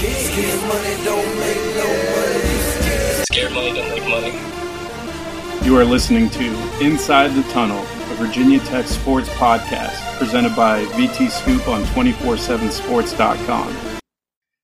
Scared money don't make no money. Scared money don't make money. You are listening to Inside the Tunnel, a Virginia Tech sports podcast presented by VT Scoop on 247sports.com.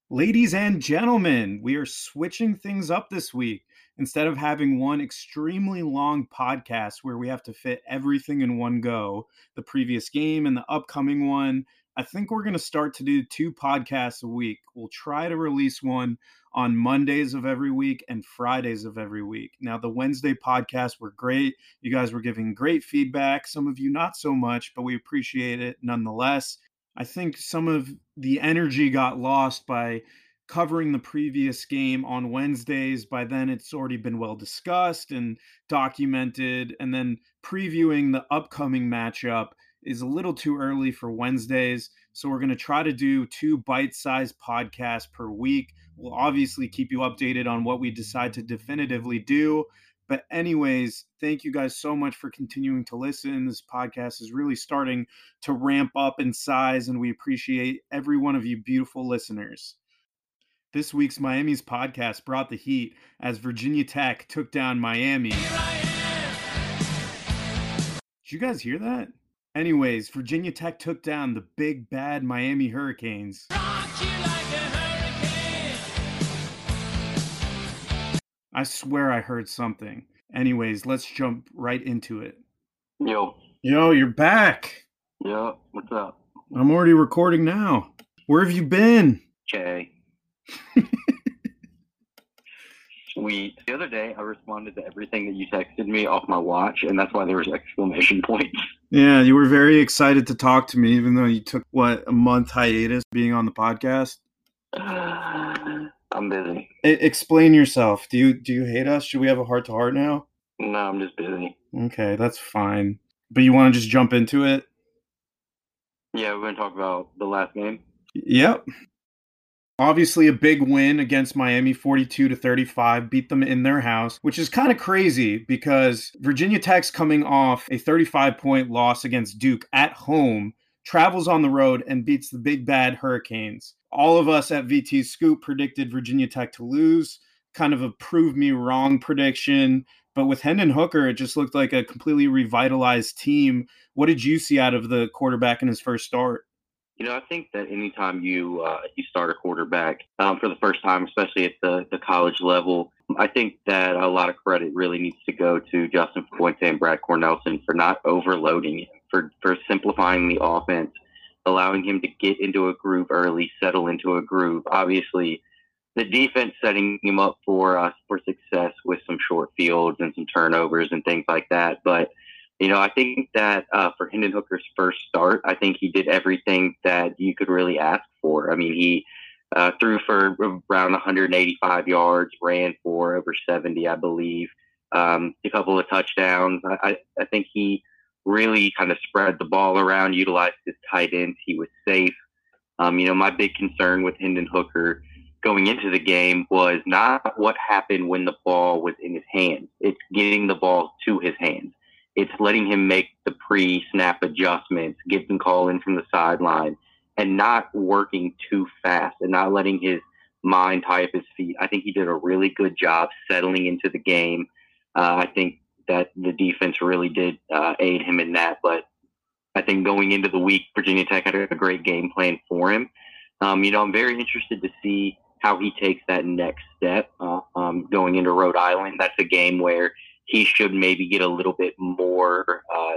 Ladies and gentlemen, we are switching things up this week. Instead of having one extremely long podcast where we have to fit everything in one go, the previous game and the upcoming one, I think we're going to start to do two podcasts a week. We'll try to release one on Mondays of every week and Fridays of every week. Now, the Wednesday podcasts were great. You guys were giving great feedback. Some of you not so much, but we appreciate it nonetheless. I think some of the energy got lost by covering the previous game on Wednesdays. By then, it's already been well discussed and documented. And then previewing the upcoming matchup is a little too early for Wednesdays. So we're going to try to do two bite sized podcasts per week. We'll obviously keep you updated on what we decide to definitively do. But, anyways, thank you guys so much for continuing to listen. This podcast is really starting to ramp up in size, and we appreciate every one of you beautiful listeners. This week's Miami's podcast brought the heat as Virginia Tech took down Miami. Did you guys hear that? Anyways, Virginia Tech took down the big bad Miami Hurricanes. I swear I heard something. Anyways, let's jump right into it. Yo. Yo, you're back. Yeah, what's up? I'm already recording now. Where have you been? Jay. Sweet. The other day, I responded to everything that you texted me off my watch, and that's why there was exclamation points. Yeah, you were very excited to talk to me, even though you took what a month hiatus being on the podcast. I'm busy. I- explain yourself. Do you do you hate us? Should we have a heart to heart now? No, I'm just busy. Okay, that's fine. But you want to just jump into it? Yeah, we're gonna talk about the last game. Yep. Obviously a big win against Miami 42 to 35 beat them in their house, which is kind of crazy because Virginia Tech's coming off a 35 point loss against Duke at home, travels on the road and beats the big bad Hurricanes. All of us at VT Scoop predicted Virginia Tech to lose, kind of a prove me wrong prediction, but with Hendon Hooker it just looked like a completely revitalized team. What did you see out of the quarterback in his first start? You know, I think that anytime you uh, you start a quarterback um, for the first time, especially at the, the college level, I think that a lot of credit really needs to go to Justin Fuente and Brad Cornelsen for not overloading him, for for simplifying the offense, allowing him to get into a groove early, settle into a groove. Obviously, the defense setting him up for uh, for success with some short fields and some turnovers and things like that, but you know, I think that uh, for Hendon Hooker's first start, I think he did everything that you could really ask for. I mean, he uh, threw for around 185 yards, ran for over 70, I believe, um, a couple of touchdowns. I, I think he really kind of spread the ball around, utilized his tight ends. He was safe. Um, you know, my big concern with Hendon Hooker going into the game was not what happened when the ball was in his hands. It's getting the ball to his hands it's letting him make the pre-snap adjustments, getting call in from the sideline, and not working too fast and not letting his mind tie up his feet. I think he did a really good job settling into the game. Uh, I think that the defense really did uh, aid him in that. But I think going into the week, Virginia Tech had a great game plan for him. Um, you know, I'm very interested to see how he takes that next step uh, um, going into Rhode Island. That's a game where he should maybe get a little bit more uh,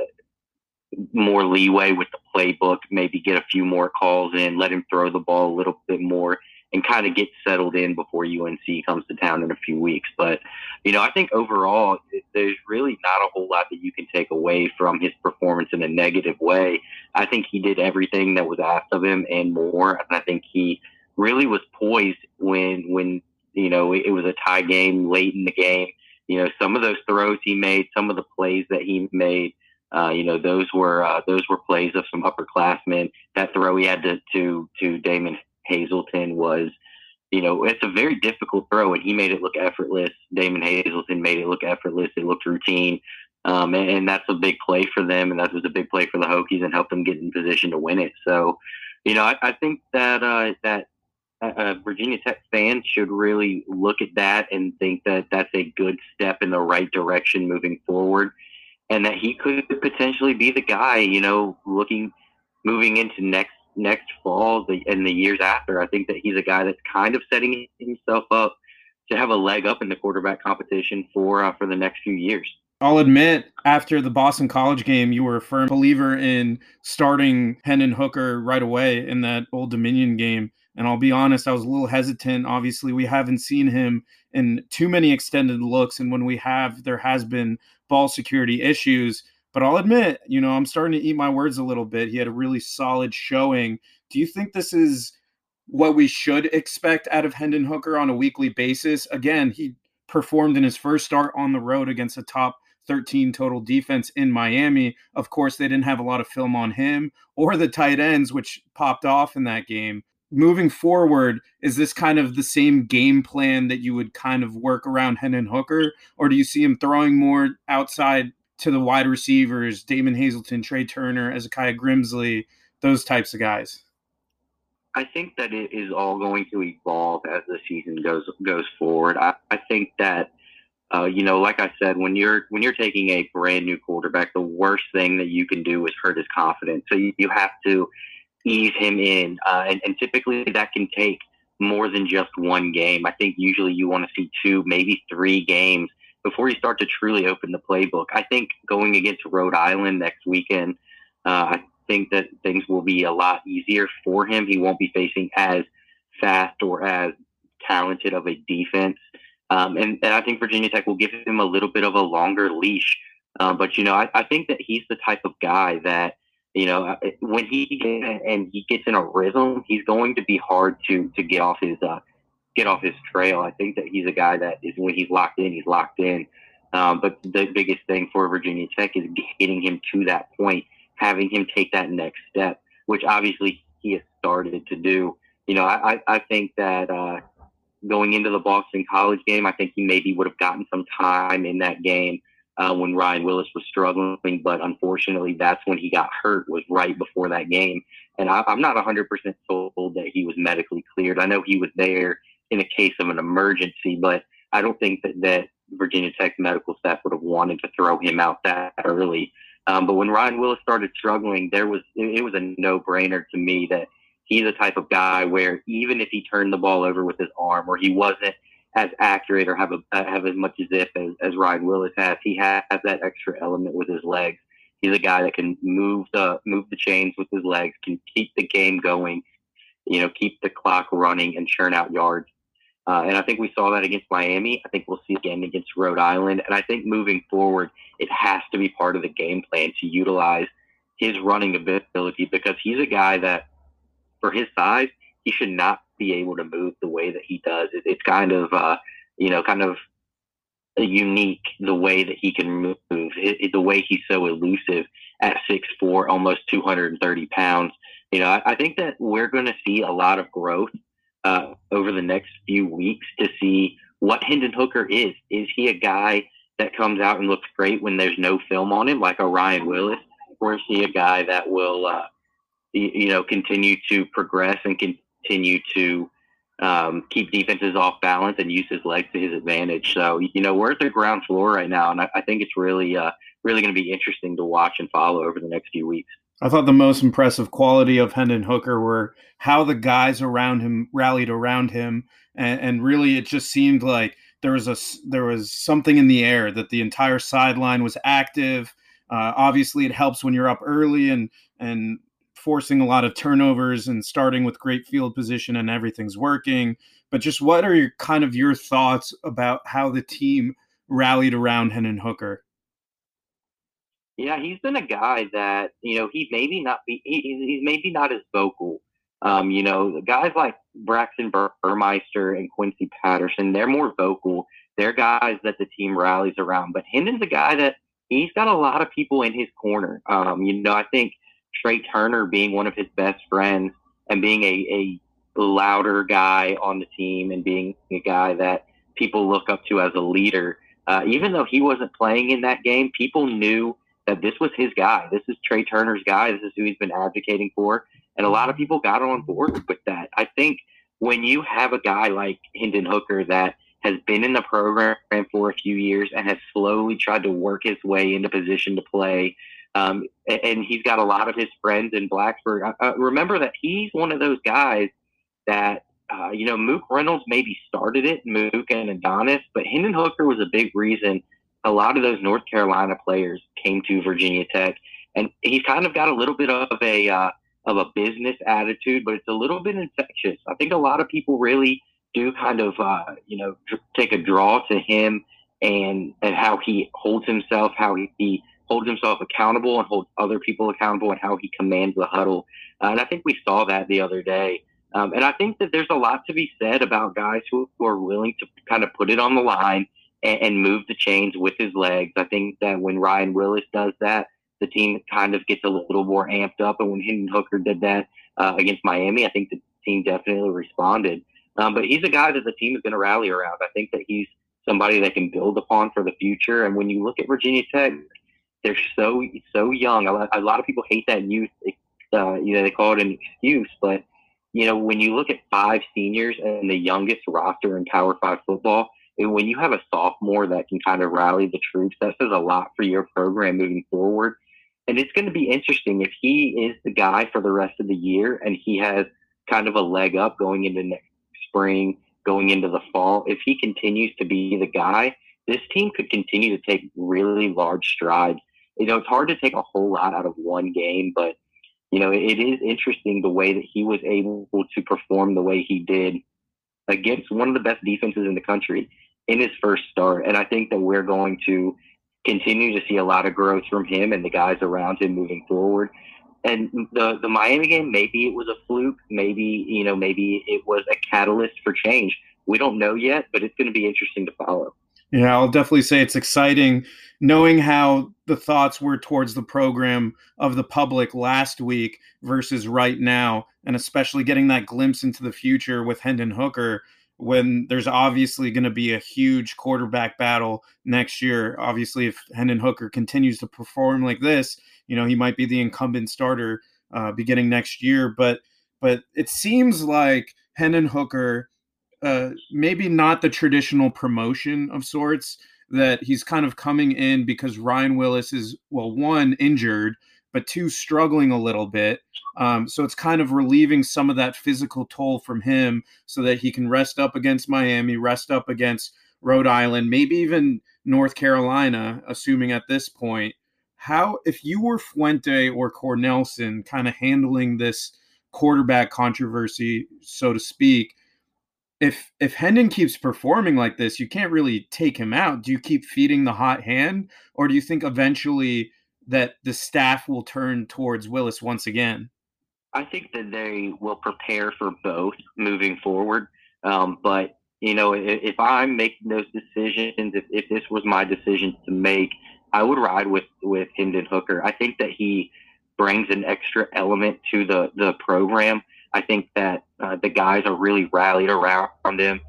more leeway with the playbook, maybe get a few more calls in, let him throw the ball a little bit more, and kind of get settled in before UNC comes to town in a few weeks. But you know, I think overall, there's really not a whole lot that you can take away from his performance in a negative way. I think he did everything that was asked of him and more, and I think he really was poised when when you know it was a tie game late in the game you know, some of those throws he made, some of the plays that he made, uh, you know, those were uh, those were plays of some upperclassmen. That throw he had to to to Damon Hazelton was, you know, it's a very difficult throw, and he made it look effortless. Damon Hazelton made it look effortless. It looked routine, um, and, and that's a big play for them, and that was a big play for the Hokies, and helped them get in position to win it. So, you know, I, I think that uh, that uh, Virginia Tech fans should really look at that and think that that's a good step in the right direction moving forward, and that he could potentially be the guy. You know, looking moving into next next fall the, and the years after. I think that he's a guy that's kind of setting himself up to have a leg up in the quarterback competition for uh, for the next few years. I'll admit, after the Boston College game, you were a firm believer in starting Hendon Hooker right away in that Old Dominion game. And I'll be honest, I was a little hesitant. Obviously, we haven't seen him in too many extended looks. And when we have, there has been ball security issues. But I'll admit, you know, I'm starting to eat my words a little bit. He had a really solid showing. Do you think this is what we should expect out of Hendon Hooker on a weekly basis? Again, he performed in his first start on the road against a top 13 total defense in Miami. Of course, they didn't have a lot of film on him or the tight ends, which popped off in that game. Moving forward, is this kind of the same game plan that you would kind of work around Hendon Hooker, or do you see him throwing more outside to the wide receivers, Damon Hazelton, Tre Turner, Hezekiah Grimsley, those types of guys? I think that it is all going to evolve as the season goes goes forward. I, I think that uh, you know, like I said, when you're when you're taking a brand new quarterback, the worst thing that you can do is hurt his confidence. So you, you have to ease him in, uh, and, and typically that can take more than just one game. I think usually you want to see two, maybe three games before you start to truly open the playbook. I think going against Rhode Island next weekend, uh, I think that things will be a lot easier for him. He won't be facing as fast or as talented of a defense. Um, and, and, I think Virginia Tech will give him a little bit of a longer leash. Um, but, you know, I, I, think that he's the type of guy that, you know, uh, when he and he gets in a rhythm, he's going to be hard to to get off his uh, get off his trail. I think that he's a guy that is when he's locked in, he's locked in. Um, but the biggest thing for Virginia Tech is getting him to that point, having him take that next step, which obviously he has started to do. You know, I, I think that uh, going into the Boston College game, I think he maybe would have gotten some time in that game uh, when Ryan Willis was struggling. But unfortunately, that's when he got hurt. Was right before that game, and I, I'm not 100% sold that he was medically cleared. I know he was there in a case of an emergency, but I don't think that that Virginia Tech medical staff would have wanted to throw him out that early. Um, but when Ryan Willis started struggling, there was it was a no brainer to me that he's the type of guy where even if he turned the ball over with his arm or he wasn't as accurate or have a have as much zip as, as Ryan Willis has, he has that extra element with his legs. He's a guy that can move the move the chains with his legs, can keep the game going, you know, keep the clock running and churn out yards. Uh, and I think we saw that against Miami. I think we'll see again against Rhode Island. And I think moving forward, it has to be part of the game plan to utilize his running ability because he's a guy that for his size, he should not be able to move the way that he does. It, it's kind of, uh, you know, kind of unique the way that he can move, it, the way he's so elusive at six four, almost 230 pounds. You know, I, I think that we're going to see a lot of growth uh, over the next few weeks to see what Hendon Hooker is. Is he a guy that comes out and looks great when there's no film on him, like a Ryan Willis, or is he a guy that will uh, you know, continue to progress and continue to um, keep defenses off balance and use his legs to his advantage. So, you know, we're at the ground floor right now, and I, I think it's really, uh, really going to be interesting to watch and follow over the next few weeks. I thought the most impressive quality of Hendon Hooker were how the guys around him rallied around him, and, and really, it just seemed like there was a there was something in the air that the entire sideline was active. Uh, obviously, it helps when you're up early and and forcing a lot of turnovers and starting with great field position and everything's working. But just what are your kind of your thoughts about how the team rallied around Hendon Hooker? Yeah, he's been a guy that you know he maybe not be he, he's maybe not as vocal. Um, you know, guys like Braxton Burmeister and Quincy Patterson, they're more vocal. They're guys that the team rallies around. But Hendon's a guy that he's got a lot of people in his corner. Um, you know, I think Tre Turner being one of his best friends and being a, a louder guy on the team and being a guy that people look up to as a leader. Uh, even though he wasn't playing in that game, people knew that this was his guy. This is Tre Turner's guy. This is who he's been advocating for. And a lot of people got on board with that. I think when you have a guy like Hendon Hooker that has been in the program for a few years and has slowly tried to work his way into position to play. Um, and he's got a lot of his friends in Blacksburg. Uh, remember that he's one of those guys that, uh, you know, Mook Reynolds maybe started it, Mook and Adonis, but Hendon Hooker was a big reason a lot of those North Carolina players came to Virginia Tech. And he's kind of got a little bit of a, uh, of a business attitude, but it's a little bit infectious. I think a lot of people really do kind of, uh, you know, take a draw to him and and how he holds himself, how he, he holds himself accountable and holds other people accountable, and how he commands the huddle. Uh, and I think we saw that the other day. Um, and I think that there's a lot to be said about guys who, who are willing to kind of put it on the line and, and move the chains with his legs. I think that when Ryan Willis does that, the team kind of gets a little more amped up. And when Hendon Hooker did that uh, against Miami, I think the team definitely responded. Um, but he's a guy that the team is going to rally around. I think that he's somebody they can build upon for the future. And when you look at Virginia Tech, they're so so young. A lot, a lot of people hate that youth. Uh, you know, they call it an excuse, but you know, when you look at five seniors and the youngest roster in Power Five football, and when you have a sophomore that can kind of rally the troops, that says a lot for your program moving forward. And it's going to be interesting if he is the guy for the rest of the year and he has kind of a leg up going into next spring, going into the fall. If he continues to be the guy, this team could continue to take really large strides. You know, it's hard to take a whole lot out of one game, but you know, it is interesting the way that he was able to perform the way he did against one of the best defenses in the country in his first start. And I think that we're going to continue to see a lot of growth from him and the guys around him moving forward. And the the Miami game, maybe it was a fluke, maybe you know, maybe it was a catalyst for change. We don't know yet, but it's going to be interesting to follow. Yeah, I'll definitely say it's exciting knowing how the thoughts were towards the program of the public last week versus right now, and especially getting that glimpse into the future with Hendon Hooker when there's obviously going to be a huge quarterback battle next year. Obviously, if Hendon Hooker continues to perform like this, you know he might be the incumbent starter uh, beginning next year. But but it seems like Hendon Hooker uh, maybe not the traditional promotion of sorts that he's kind of coming in because Ryan Willis is well one injured but two struggling a little bit. Um, so it's kind of relieving some of that physical toll from him so that he can rest up against Miami rest up against Rhode Island maybe even North Carolina assuming at this point. How if you were Fuente or Cornelsen kind of handling this quarterback controversy so to speak if if Hendon keeps performing like this, you can't really take him out. Do you keep feeding the hot hand, or do you think eventually that the staff will turn towards Willis once again? I think that they will prepare for both moving forward. Um, but you know, if, if, I'm making those decisions, if, if this was my decision to make, I would ride with with Hendon Hooker. I think that he brings an extra element to the the program I think that uh, the guys are really rallied around him.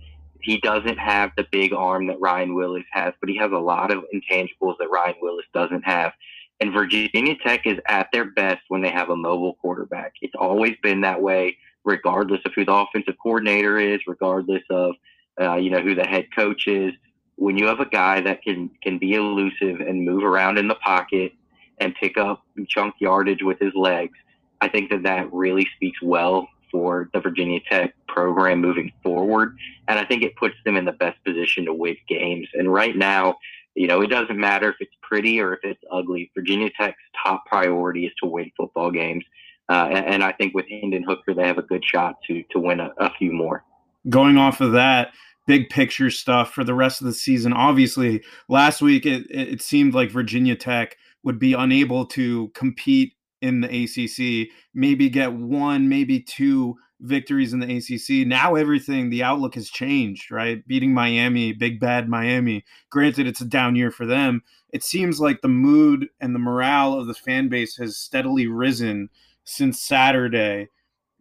He doesn't have the big arm that Ryan Willis has, but he has a lot of intangibles that Ryan Willis doesn't have. And Virginia Tech is at their best when they have a mobile quarterback. It's always been that way, regardless of who the offensive coordinator is, regardless of uh, you know who the head coach is. When you have a guy that can can be elusive and move around in the pocket and pick up chunk yardage with his legs, I think that that really speaks well for the Virginia Tech program moving forward. And I think it puts them in the best position to win games. And right now, you know, it doesn't matter if it's pretty or if it's ugly. Virginia Tech's top priority is to win football games. Uh, and, I think with Hendon Hooker, they have a good shot to to win a, a few more. Going off of that, big picture stuff for the rest of the season. Obviously, last week it, it seemed like Virginia Tech would be unable to compete in the ACC, maybe get one, maybe two victories in the ACC. Now everything, the outlook has changed, right? Beating Miami, big bad Miami. Granted, it's a down year for them. It seems like the mood and the morale of the fan base has steadily risen since Saturday.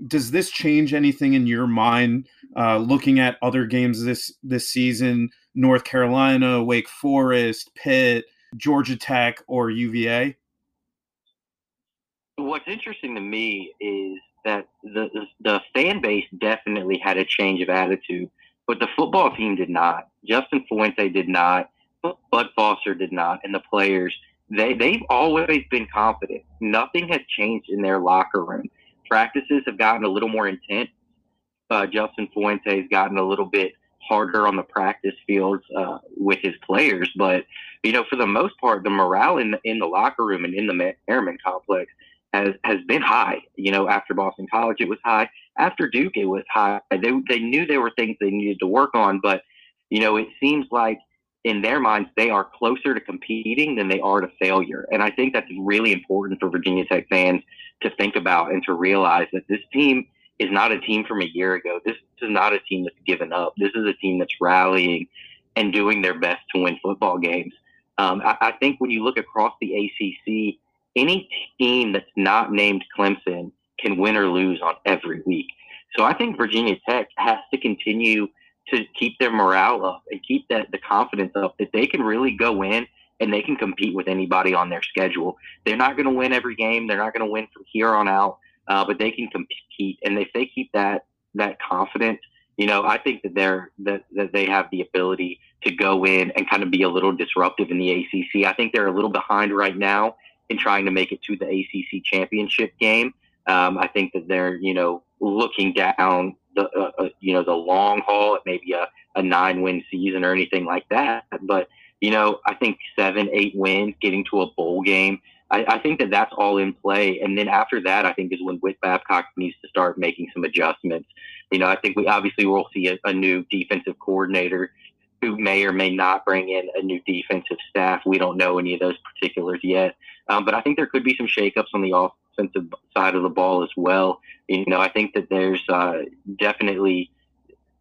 Does this change anything in your mind? Uh, looking at other games this this season, North Carolina, Wake Forest, Pitt, Georgia Tech, or UVA? What's interesting to me is that the, the the fan base definitely had a change of attitude, but the football team did not. Justin Fuente did not. Bud Foster did not, and the players they they've always been confident. Nothing has changed in their locker room. Practices have gotten a little more intense. Uh, Justin Fuente has gotten a little bit harder on the practice fields uh, with his players, but you know, for the most part, the morale in the, in the locker room and in the Merryman complex has has been high. You know, after Boston College, it was high. After Duke, it was high. They they knew there were things they needed to work on, but you know, it seems like in their minds they are closer to competing than they are to failure. And I think that's really important for Virginia Tech fans to think about and to realize that this team is not a team from a year ago. This is not a team that's given up. This is a team that's rallying and doing their best to win football games. Um, I, I think when you look across the ACC, any team that's not named Clemson can win or lose on every week. So I think Virginia Tech has to continue to keep their morale up and keep that the confidence up that they can really go in and they can compete with anybody on their schedule. They're not going to win every game. They're not going to win from here on out, uh, but they can compete. And if they keep that that confidence, you know, I think that they're that, that they have the ability to go in and kind of be a little disruptive in the ACC. I think they're a little behind right now in trying to make it to the ACC championship game. Um, I think that they're, you know, looking down the, uh, uh, you know, the long haul at maybe a, a nine win season or anything like that. But, you know, I think seven, eight wins, getting to a bowl game, I, I think that that's all in play. And then after that, I think is when Whit Babcock needs to start making some adjustments. You know, I think we obviously will see a, a new defensive coordinator who may or may not bring in a new defensive staff. We don't know any of those particulars yet. Um, but I think there could be some shakeups on the offensive side of the ball as well. You know, I think that there's uh, definitely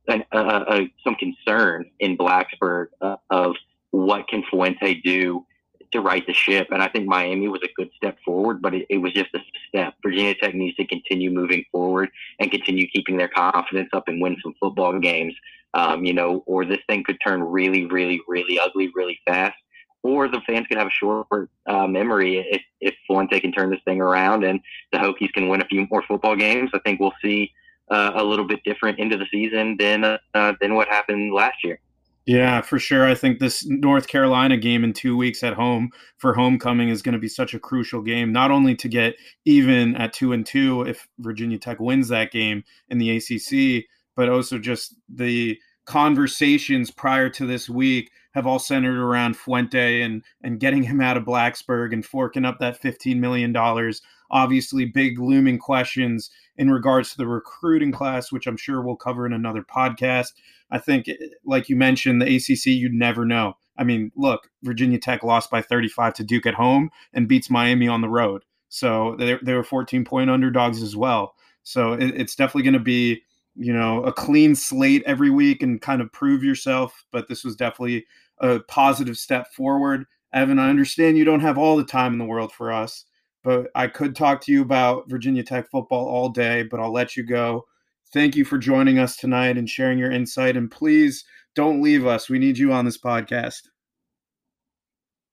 an, uh, uh, some concern in Blacksburg uh, of what can Fuente do to right the ship. And I think Miami was a good step forward, but it, it, was just a step. Virginia Tech needs to continue moving forward and continue keeping their confidence up and win some football games. Um, you know, or this thing could turn really, really, really ugly really fast or the fans could have a short uh, memory if, if Fuente can turn this thing around and the Hokies can win a few more football games. I think we'll see uh, a little bit different into the season than uh, than what happened last year. Yeah, for sure. I think this North Carolina game in two weeks at home for homecoming is going to be such a crucial game, not only to get even at two and two if Virginia Tech wins that game in the ACC, but also just the conversations prior to this week have all centered around Fuente and and getting him out of Blacksburg and forking up that fifteen million dollars. Obviously, big looming questions in regards to the recruiting class, which I'm sure we'll cover in another podcast. I think, eh, like you mentioned, the ACC, you'd never know. I mean, look, Virginia Tech lost by 35 to Duke at home and beats Miami on the road. So they, they were 14 point underdogs as well. So it, it's definitely going to be, you know, a clean slate every week and kind of prove yourself. But this was definitely a positive step forward. Evan, I understand you don't have all the time in the world for us, but I could talk to you about Virginia Tech football all day, but I'll let you go. Thank you for joining us tonight and sharing your insight. And please don't leave us. We need you on this podcast.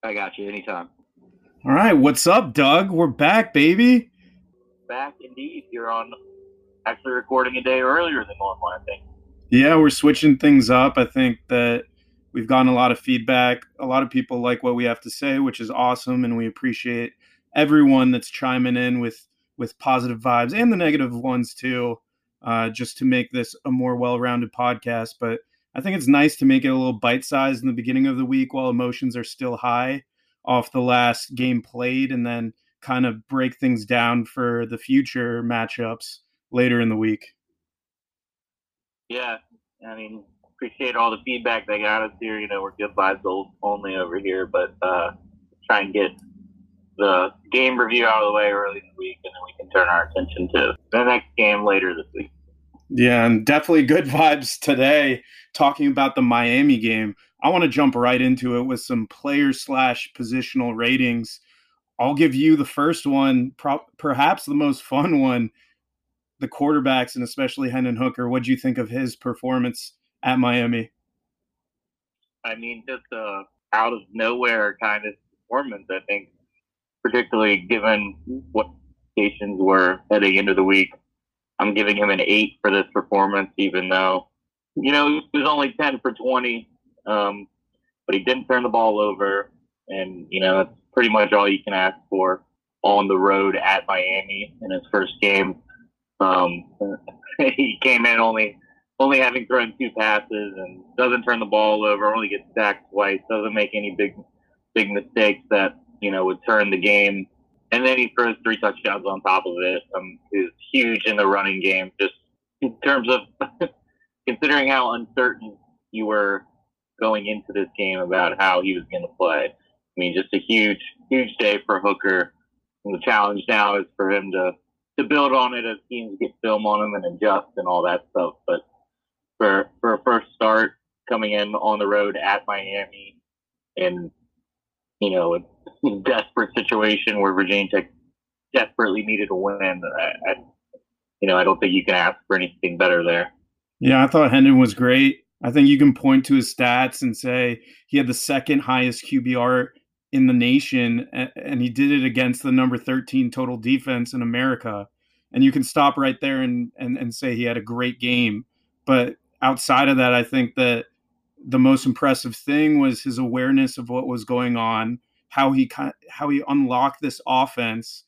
I got you anytime. All right. What's up, Doug? We're back, baby. Back indeed. You're on actually recording a day earlier than normal, I think. Yeah, we're switching things up. I think that We've gotten a lot of feedback. A lot of people like what we have to say, which is awesome, and we appreciate everyone that's chiming in with with positive vibes and the negative ones too, uh, just to make this a more well-rounded podcast. But I think it's nice to make it a little bite-sized in the beginning of the week while emotions are still high off the last game played, and then kind of break things down for the future matchups later in the week. Yeah, I mean, appreciate all the feedback they got us here. You know, we're good vibes only over here, but uh, try and get the game review out of the way early in the week, and then we can turn our attention to the next game later this week. Yeah, and definitely good vibes today. Talking about the Miami game, I want to jump right into it with some player slash positional ratings. I'll give you the first one, pro- perhaps the most fun one. The quarterbacks and especially Hendon Hooker. What do you think of his performance at Miami? I mean, just a out of nowhere kind of performance. I think, particularly given what stations were heading into the week I'm giving him an eight for this performance, even though, you know, he was only 10 for 20. Um, but he didn't turn the ball over. And, you know, that's pretty much all you can ask for on the road at Miami in his first game. Um, he came in only only having thrown two passes and doesn't turn the ball over, only gets sacked twice, doesn't make any big big mistakes that you know would turn the game. And then he throws three touchdowns on top of it. Um, he's huge in the running game, just in terms of considering how uncertain you were going into this game about how he was going to play. I mean, just a huge, huge day for Hooker. And the challenge now is for him to to build on it as teams get film on him and adjust and all that stuff. But for for a first start coming in on the road at Miami and you know desperate situation where Virginia Tech desperately needed a win, I, I, you know I don't think you can ask for anything better there. Yeah, I thought Hendon was great. I think you can point to his stats and say he had the second highest QBR in the nation, and he did it against the number 13 total defense in America. And you can stop right there and, and, and say he had a great game. But outside of that, I think that the most impressive thing was his awareness of what was going on, how he kind, how he unlocked this offense,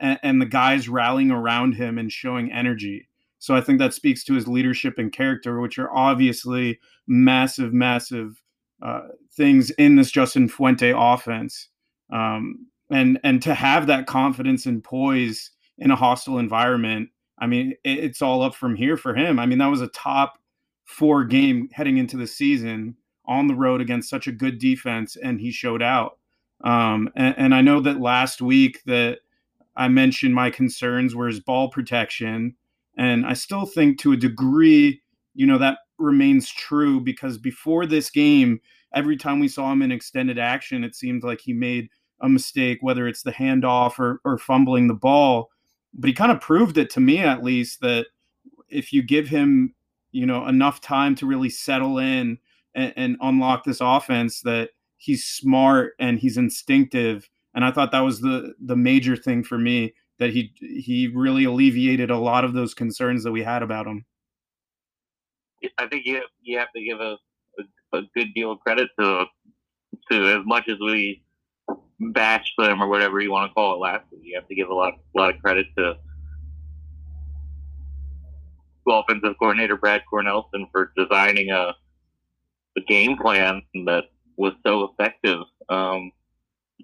and, and the guys rallying around him and showing energy. So I think that speaks to his leadership and character, which are obviously massive, massive uh, things in this Justin Fuente offense. Um, and and to have that confidence and poise in a hostile environment, I mean, it, it's all up from here for him. I mean, that was a top four game heading into the season on the road against such a good defense, and he showed out. Um, and, and I know that last week that I mentioned my concerns were his ball protection and I still think to a degree, you know, that remains true because before this game, every time we saw him in extended action, it seemed like he made a mistake, whether it's the handoff or, or fumbling the ball. But he kind of proved it to me, at least, that if you give him, you know, enough time to really settle in and, and unlock this offense, that he's smart and he's instinctive. And I thought that was the the major thing for me that he he really alleviated a lot of those concerns that we had about him. I think you you have to give a, a, a good deal of credit to to as much as we bash them or whatever you want to call it last week. You have to give a lot a lot of credit to offensive coordinator Brad Cornelsen for designing a a game plan that was so effective. Um,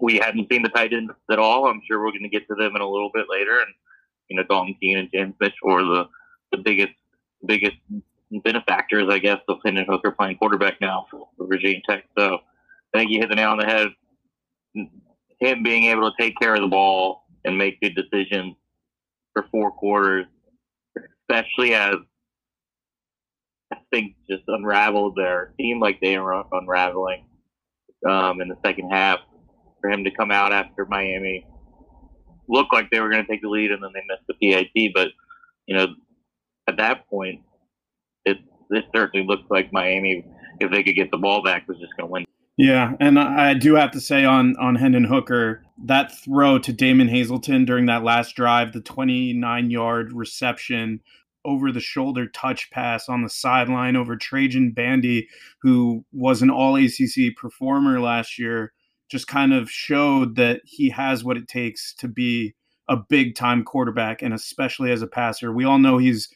we hadn't seen the tight ends at all. I'm sure we're going to get to them in a little bit later. And, you know, Dalton Keene and James Mitchell were the, the biggest, biggest benefactors, I guess, of Hendon Hooker playing quarterback now for, Virginia Tech. So I think you hit the nail on the head. Him being able to take care of the ball and make good decisions for four quarters, especially as things just unraveled there. Seemed like they were unraveling um, in the second half for him to come out after Miami looked like they were going to take the lead and then they missed the PAT. But you know, at that point, it it certainly looked like Miami, if they could get the ball back, was just going to win. Yeah, and I do have to say on on Hendon Hooker that throw to Damon Hazelton during that last drive, the 29 yard reception over the shoulder touch pass on the sideline over Trajan Bandy, who was an All ACC performer last year just kind of showed that he has what it takes to be a big time quarterback and especially as a passer. We all know he's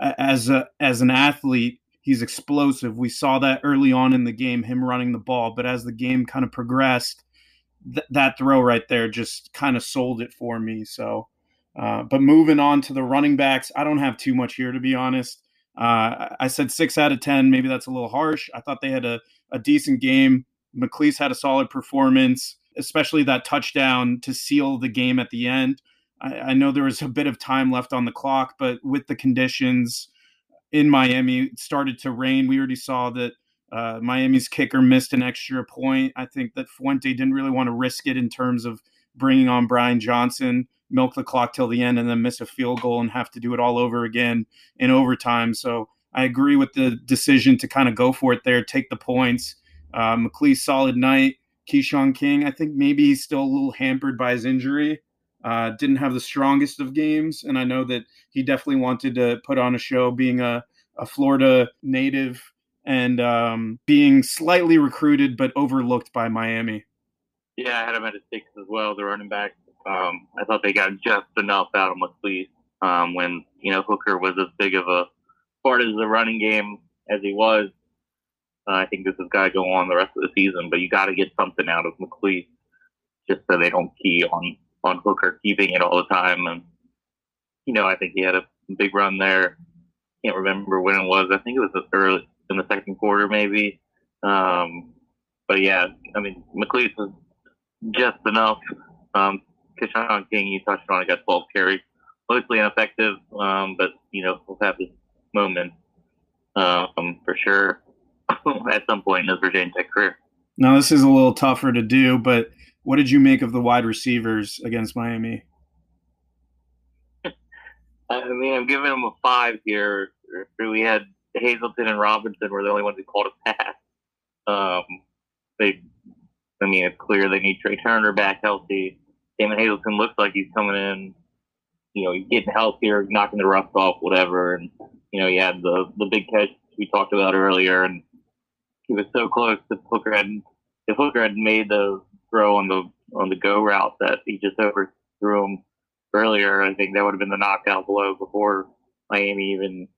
as a as an athlete, he's explosive. We saw that early on in the game him running the ball, but as the game kind of progressed, th- that throw right there just kind of sold it for me. So uh, but moving on to the running backs, I don't have too much here to be honest. Uh, I said six out of ten. Maybe that's a little harsh. I thought they had a, a decent game. McClease had a solid performance, especially that touchdown to seal the game at the end. I, I, know there was a bit of time left on the clock, but with the conditions in Miami, it started to rain. We already saw that uh, Miami's kicker missed an extra point. I think that Fuente didn't really want to risk it in terms of bringing on Brian Johnson, milk the clock till the end, and then miss a field goal and have to do it all over again in overtime. So I agree with the decision to kind of go for it there, take the points uh, McClease, solid night. Keshawn King, I think maybe he's still a little hampered by his injury. uh, didn't have the strongest of games, and I know that he definitely wanted to put on a show, being a, a Florida native and um, being slightly recruited but overlooked by Miami. Yeah, I had him at a six as well. The running back. Um, I thought they got just enough out of McClease um, when you know Hooker was as big of a part of the running game as he was. Uh, I think this has got to go on the rest of the season, but you got to get something out of McClease just so they don't key on on Hooker keeping it all the time. And you know, I think he had a big run there. Can't remember when it was. I think it was early in the second quarter, maybe. Um, but yeah, I mean, McClease is just enough. Um, Keshawn King, you touched on, I got 12 carries, mostly ineffective, um, but you know, we'll have this moment um, for sure at some point in his Virginia Tech career. Now, this is a little tougher to do, but what did you make of the wide receivers against Miami? I mean, I'm giving them a five here. We had Hazelton and Robinson were the only ones who called a pass. Um, they, I mean, it's clear they need Tre Turner back healthy. Damon Hazelton looks like he's coming in. You know, he's getting healthier, knocking the rust off, whatever. And you know, he had the the big catch we talked about earlier, and he was so close. If Hooker had if Hooker had made the throw on the on the go route that he just overthrew him earlier, I think that would have been the knockout blow before Miami even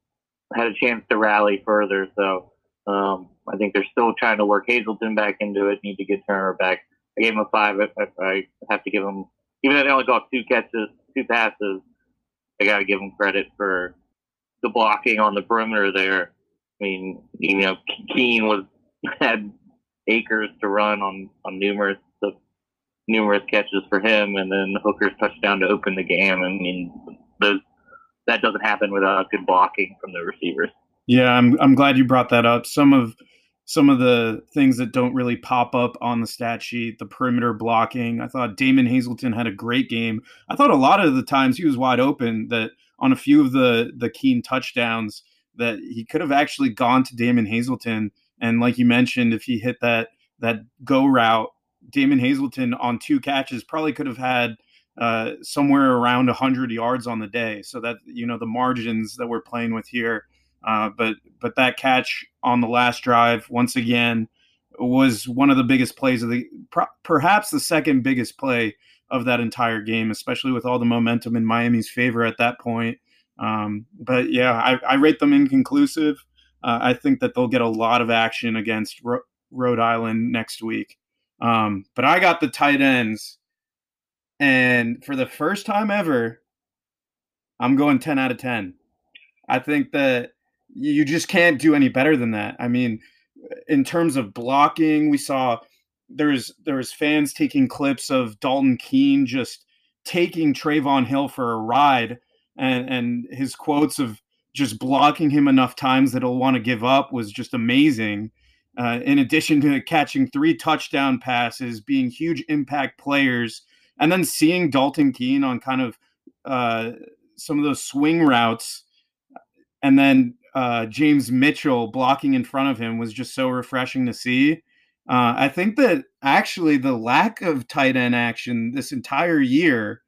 had a chance to rally further. So um, I think they're still trying to work Hazelton back into it. Need to get Turner back. I gave him a five. I, I have to give him, even though they only got two catches, two passes. I got to give him credit for the blocking on the perimeter there. I mean, you know, Keene was had acres to run on on numerous numerous catches for him, and then the Hooker's touchdown to open the game. I mean, those that doesn't happen without good blocking from the receivers. Yeah, I'm I'm glad you brought that up. Some of some of the things that don't really pop up on the stat sheet, the perimeter blocking. I thought Damon Hazelton had a great game. I thought a lot of the times he was wide open that on a few of the the Keene touchdowns that he could have actually gone to Damon Hazelton and like you mentioned if he hit that that go route Damon Hazelton on two catches probably could have had uh, somewhere around 100 yards on the day. So that you know the margins that we're playing with here. Uh, but but that catch on the last drive once again was one of the biggest plays of the perhaps the second biggest play of that entire game, especially with all the momentum in Miami's favor at that point. Um, but yeah, I, I, rate them inconclusive. Uh, I think that they'll get a lot of action against Ro- Rhode Island next week. Um, but I got the tight ends, and for the first time ever, I'm going 10 out of 10. I think that you just can't do any better than that. I mean, in terms of blocking, we saw there's there's fans taking clips of Dalton Keene just taking Trevon Hill for a ride, and and his quotes of just blocking him enough times that he'll want to give up was just amazing. Uh, in addition to catching three touchdown passes, being huge impact players, and then seeing Dalton Keene on kind of uh, some of those swing routes, and then uh, James Mitchell blocking in front of him was just so refreshing to see. Uh, I think that actually the lack of tight end action this entire year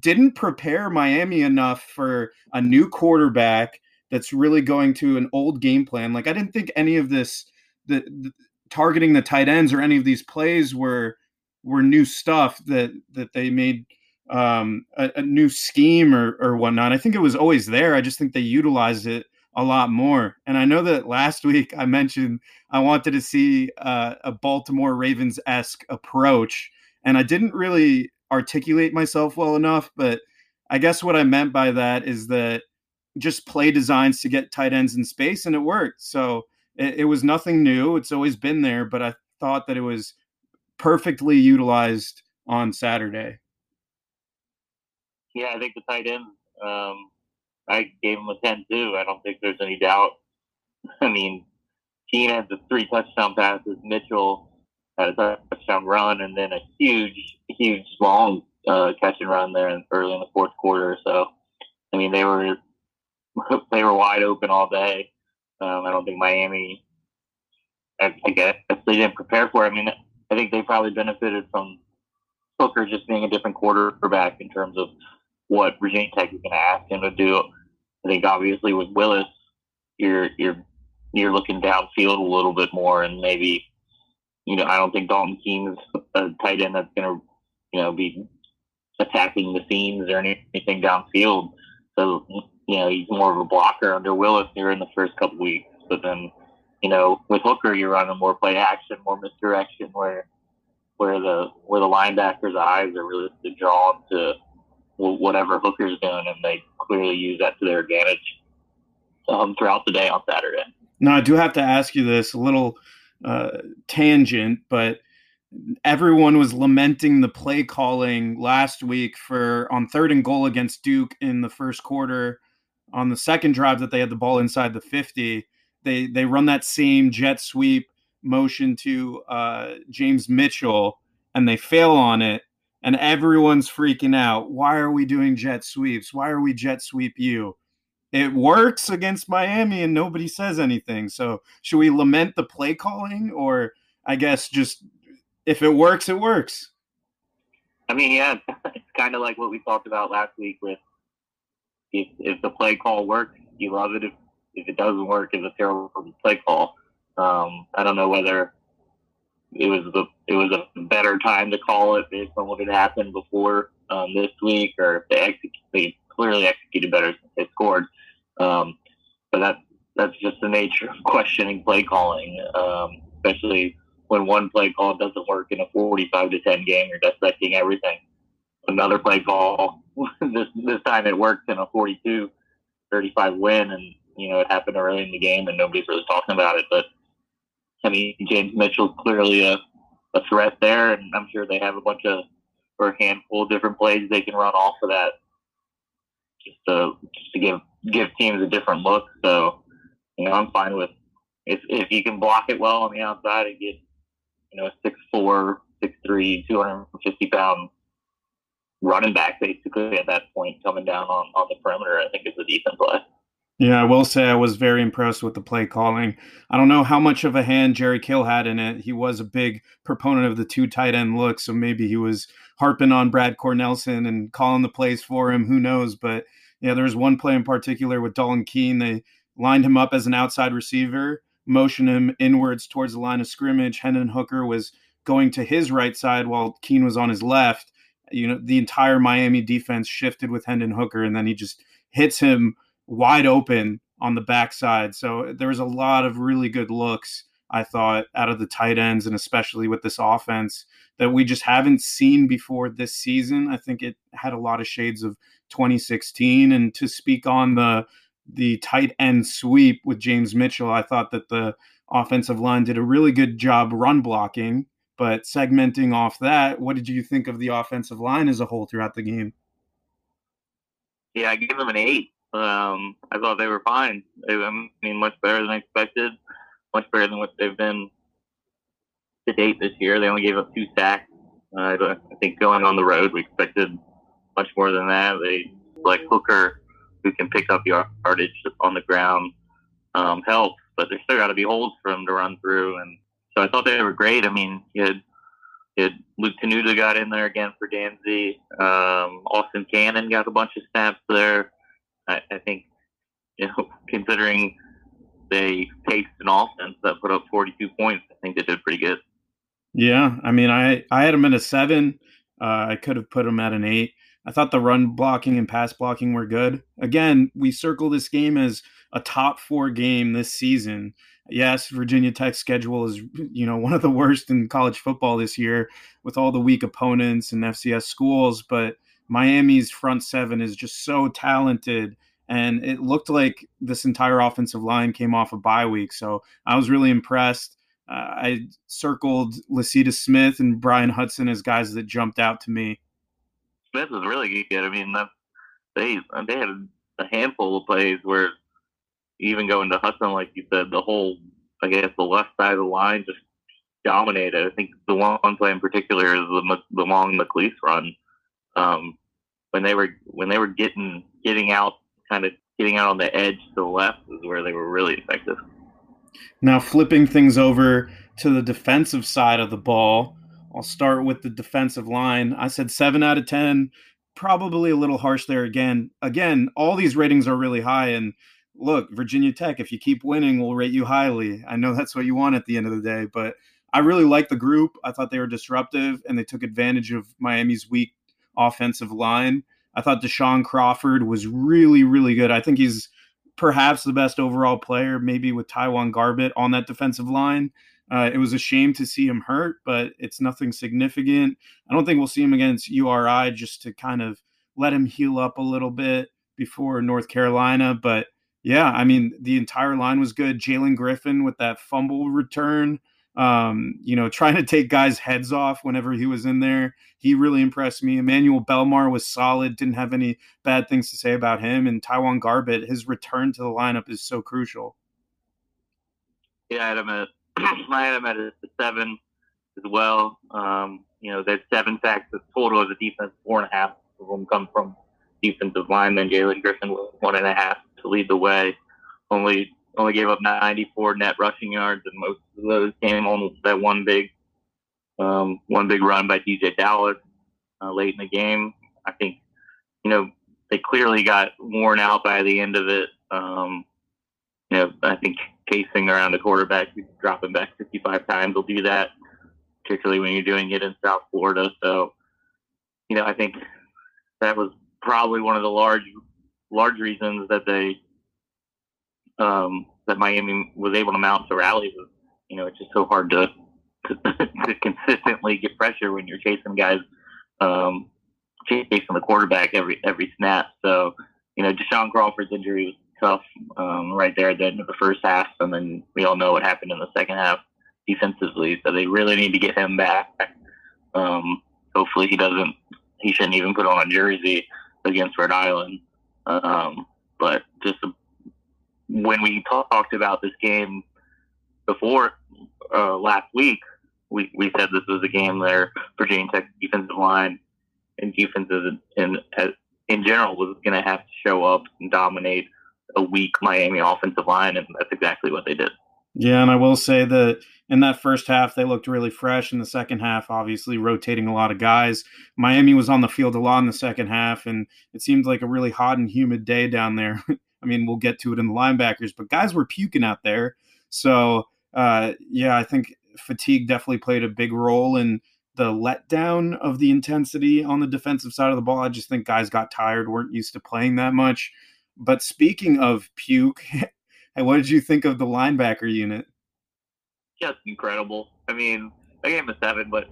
didn't prepare Miami enough for a new quarterback that's really going to an old game plan. Like I didn't think any of this the, the targeting the tight ends or any of these plays were were new stuff that that they made um, a, a, new scheme or or whatnot. I think it was always there. I just think they utilized it a lot more. And I know that last week I mentioned I wanted to see uh, a Baltimore Ravens esque approach, and I didn't really articulate myself well enough. But I guess what I meant by that is that just play designs to get tight ends in space, and it worked. So it, it was nothing new. It's always been there, but I thought that it was perfectly utilized on Saturday. Yeah, I think the tight end. Um, I gave him a ten too. I don't think there's any doubt. I mean, Keene had the three touchdown passes. Mitchell had a touchdown run, and then a huge, huge long uh, catch and run there early in the fourth quarter. So, I mean, they were they were wide open all day. Um, I don't think Miami, I, I guess, they didn't prepare for it. I mean, I think they probably benefited from Hooker just being a different quarterback in terms of what Virginia Tech is going to ask him to do. I think obviously with Willis, you're you're you're looking downfield a little bit more, and maybe you know I don't think Dalton Keene's a tight end that's going to you know be attacking the seams or anything downfield. So you know he's more of a blocker under Willis here in the first couple weeks, but then you know with Hooker you're running more play action, more misdirection, where where the where the linebackers' eyes are really drawn to whatever Hooker's doing, and they clearly use that to their advantage um, throughout the day on Saturday. Now, I do have to ask you this a little uh, tangent, but everyone was lamenting the play calling last week for on third and goal against Duke in the first quarter. On the second drive that they had the ball inside the 50, they they run that same jet sweep motion to uh, James Mitchell and they fail on it and everyone's freaking out. Why are we doing jet sweeps? Why are we jet sweep you? It works against Miami and nobody says anything. So should we lament the play calling or I guess just if it works, it works? I mean, yeah, it's kind of like what we talked about last week with if, if the play call works, you love it. If, if it doesn't work, it's a terrible play call. Um, I don't know whether it was the it was a better time to call it based on what had happened before um, this week, or if they execute, they clearly executed better since they scored. Um, but that that's just the nature of questioning play calling, um, especially when one play call doesn't work in a 45 to 10 game. You're dissecting everything. Another play call this this time it worked in a 42 35 win, and you know it happened early in the game, and nobody's really talking about it, but I mean, James Mitchell's clearly a, a threat there, and I'm sure they have a bunch of or a handful of different plays they can run off of that, just to just to give give teams a different look. So, you know, I'm fine with if if you can block it well on the outside and get you know a six four, six three, two hundred and fifty pound running back basically at that point coming down on on the perimeter. I think it's a decent play. Yeah, I will say I was very impressed with the play calling. I don't know how much of a hand Jerry Kill had in it. He was a big proponent of the two tight end look, so maybe he was harping on Brad Cornelsen and calling the plays for him. Who knows? But yeah, there was one play in particular with Dalton Keene. They lined him up as an outside receiver, motioned him inwards towards the line of scrimmage. Hendon Hooker was going to his right side while Keene was on his left. You know, the entire Miami defense shifted with Hendon Hooker, and then he just hits him wide open on the backside. So there was a lot of really good looks, I thought, out of the tight ends, and especially with this offense that we just haven't seen before this season. I think it had a lot of shades of 2016. And to speak on the the tight end sweep with James Mitchell, I thought that the offensive line did a really good job run blocking. But segmenting off that, what did you think of the offensive line as a whole throughout the game? Yeah, I gave them an eight. Um, I thought they were fine. They, I mean, much better than I expected. Much better than what they've been to date this year. They only gave up two sacks. Uh, I think going on the road, we expected much more than that. They like Hooker, who can pick up yardage on the ground, um, helps, but there's still got to be holes for him to run through. And so I thought they were great. I mean, you had, you had Luke Tenuta got in there again for Dzansi. Um, Austin Cannon got a bunch of snaps there. I, I think, you know, considering they paced an offense that put up 42 points, I think they did pretty good. Yeah, I mean, I I had them at a seven. Uh, I could have put them at an eight. I thought the run blocking and pass blocking were good. Again, we circle this game as a top four game this season. Yes, Virginia Tech's schedule is you know one of the worst in college football this year with all the weak opponents and FCS schools, but Miami's front seven is just so talented. And it looked like this entire offensive line came off a of bye week. So I was really impressed. Uh, I circled Lecitus Smith and Bryan Hudson as guys that jumped out to me. Smith was really good. I mean, they they had a handful of plays where even going to Hudson, like you said, the whole I guess the left side of the line just dominated. I think the one play in particular is the the long McClease run. Um, when they were when they were getting getting out, kind of getting out on the edge to the left is where they were really effective. Now flipping things over to the defensive side of the ball, I'll start with the defensive line. I said seven out of 10, probably a little harsh there again. Again, all these ratings are really high. And look, Virginia Tech, if you keep winning, we'll rate you highly. I know that's what you want at the end of the day, but I really like the group. I thought they were disruptive and they took advantage of Miami's weak offensive line. I thought Deshaun Crawford was really, really good. I think he's perhaps the best overall player, maybe with TyJuan Garbutt on that defensive line. Uh, it was a shame to see him hurt, but it's nothing significant. I don't think we'll see him against URI just to kind of let him heal up a little bit before North Carolina. But yeah, I mean, the entire line was good. Jalen Griffin with that fumble return, um, you know, trying to take guys' heads off whenever he was in there. He really impressed me. Emmanuel Belmar was solid, didn't have any bad things to say about him. And TyJuan Garbutt, his return to the lineup is so crucial. Yeah, I had him at I had him at a seven as well. Um, you know, there's seven sacks. The total of the defense, four and a half of them come from defensive linemen. Jalen Griffin was one and a half to lead the way. Only only gave up 94 net rushing yards, and most of those came on that one big um, one big run by DeeJay Dallas uh, late in the game. I think you know they clearly got worn out by the end of it. Um, you know, I think chasing around the quarterback, dropping back 55 times will do that, particularly when you're doing it in South Florida. So, you know, I think that was probably one of the large, large reasons that they, um, that Miami was able to mount to rally. Was, you know, it's just so hard to, to, to consistently get pressure when you're chasing guys, um, chasing the quarterback every every snap. So, you know, Deshaun Crawford's injury was tough um, right there at the end of the first half, and then we all know what happened in the second half defensively. So they really need to get him back. Um, hopefully, he doesn't. He shouldn't even put on a jersey against Rhode Island. Um, but just when we talked about this game before uh, last week, we, we said this was a game where Virginia Tech defensive line and defenses in, in, in general was going to have to show up and dominate a weak Miami offensive line, and that's exactly what they did. Yeah, and I will say that in that first half, they looked really fresh. In the second half, obviously rotating a lot of guys. Miami was on the field a lot in the second half, and it seemed like a really hot and humid day down there. I mean, we'll get to it in the linebackers, but guys were puking out there. So, uh, yeah, I think fatigue definitely played a big role in the letdown of the intensity on the defensive side of the ball. I just think guys got tired, weren't used to playing that much. But speaking of puke, what did you think of the linebacker unit? Just incredible. I mean, I gave him a seven, but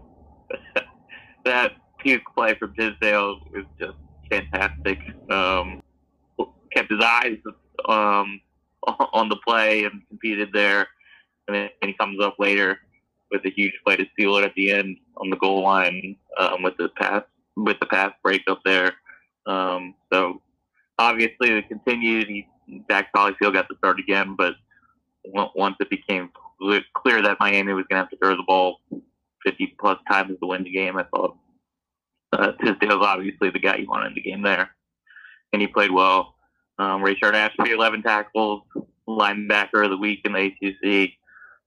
that puke play from Tisdale was just fantastic. Um, kept his eyes um, on the play and competed there. And then he comes up later with a huge play to seal it at the end on the goal line um, with the pass with the pass break up there. Um, so obviously it continued. He, Dax Hollifield got the start again, but once it became clear that Miami was going to have to throw the ball 50 plus times to win the game, I thought uh, Tisdale's obviously the guy you want in the game there. And he played well. Um, Rayshard Ashby, 11 tackles, linebacker of the week in the ACC.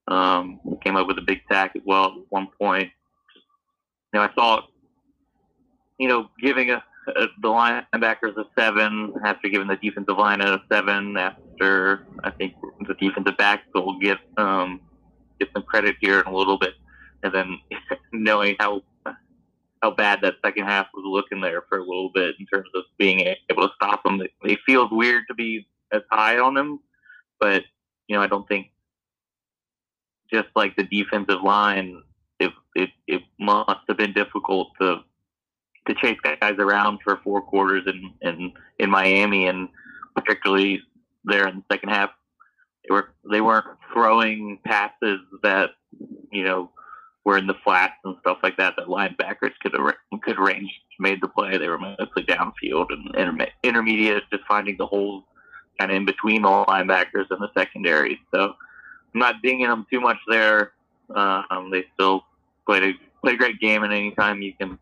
Um, came up with a big sack as well at one point. You know, I thought, you know, giving a, uh, the linebackers a seven after giving the defensive line a seven after I think the defensive backs will get um, get some credit here in a little bit, and then knowing how how bad that second half was looking there for a little bit in terms of being able to stop them. It, it feels weird to be as high on them, but you know I don't think just like the defensive line, it it, it must have been difficult to to chase guys around for four quarters in, in, in Miami and particularly there in the second half. They were they weren't throwing passes that you know were in the flats and stuff like that that linebackers could could range made the play. They were mostly downfield and inter- intermediate, just finding the holes kind of in between the linebackers and the secondary. So I'm not dinging them too much there. Um, they still played a played a great game, and anytime you can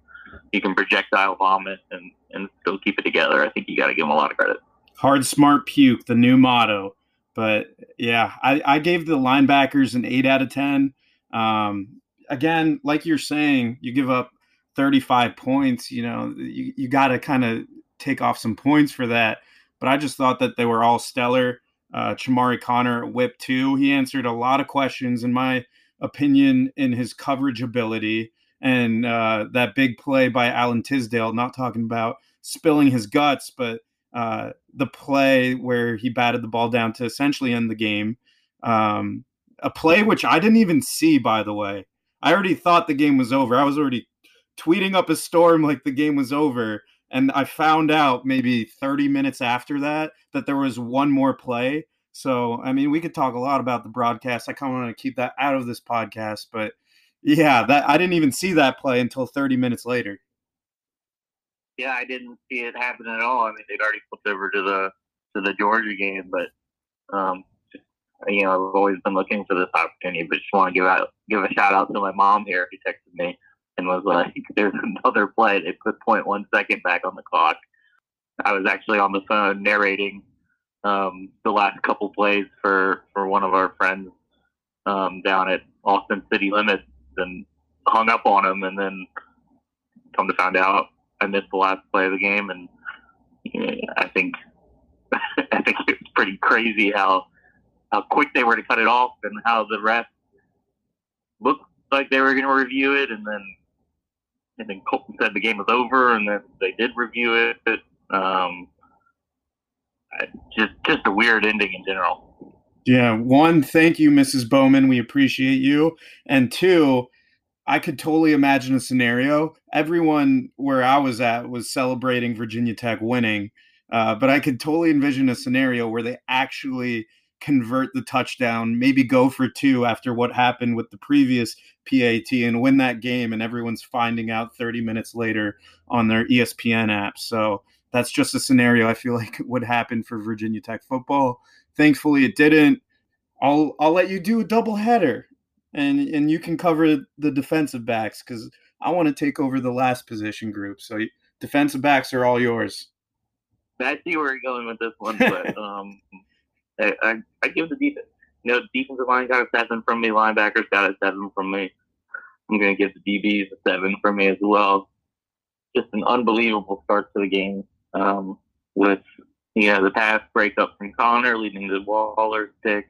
you can projectile vomit and, and still keep it together. I think you got to give them a lot of credit. Hard, smart, puke, the new motto. But yeah, I, I gave the linebackers an eight out of 10. Um, again, like you're saying, you give up 35 points. You know, you, you got to kind of take off some points for that. But I just thought that they were all stellar. Uh, Chamarri Conner whip two. He answered a lot of questions, in my opinion, in his coverage ability. And uh, that big play by Alan Tisdale, not talking about spilling his guts, but uh, the play where he batted the ball down to essentially end the game. Um, a play which I didn't even see, by the way. I already thought the game was over. I was already tweeting up a storm like the game was over. And I found out maybe 30 minutes after that that there was one more play. So, I mean, we could talk a lot about the broadcast. I kind of want to keep that out of this podcast, but yeah, that I didn't even see that play until 30 minutes later. Yeah, I didn't see it happen at all. I mean, they'd already flipped over to the to the Georgia game, but um, you know, I've always been looking for this opportunity. But just want to give out give a shout out to my mom here who texted me and was like, "There's another play. They put point one second back on the clock." I was actually on the phone narrating um, the last couple plays for for one of our friends um, down at Austin City Limits and hung up on him, and then come to find out I missed the last play of the game, and you know, I think I think it's pretty crazy how how quick they were to cut it off and how the rest looked like they were going to review it, and then and then Colton said the game was over, and then they did review it. Um, just just a weird ending in general. Yeah, one, thank you, Mrs. Bowman. We appreciate you. And two, I could totally imagine a scenario. Everyone where I was at was celebrating Virginia Tech winning, uh, but I could totally envision a scenario where they actually convert the touchdown, maybe go for two after what happened with the previous PAT and win that game. And everyone's finding out 30 minutes later on their ESPN app. So that's just a scenario I feel like would happen for Virginia Tech football. Thankfully, it didn't. I'll I'll let you do a double header, and and you can cover the defensive backs because I want to take over the last position group. So defensive backs are all yours. I see where you're going with this one, but um, I, I, I give the defense. You know, defensive line got a seven from me. Linebackers got a seven from me. I'm going to give the DBs a seven from me as well. Just an unbelievable start to the game um, with you know the pass breakup from Conner leading to Waller's pick.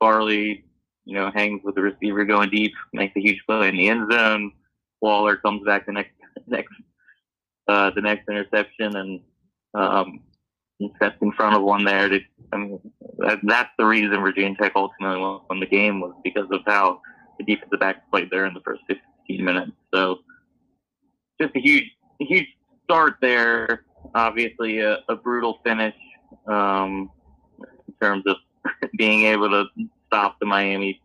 Farley, you know, hangs with the receiver going deep, makes a huge play in the end zone. Waller comes back the next next uh, the next interception and um, steps in front of one there. To, I mean, that, that's the reason Virginia Tech ultimately won the game was because of how the defensive backs played there in the first 15 minutes. So just a huge, huge start there. Obviously, a, a brutal finish um, in terms of being able to stop the Miami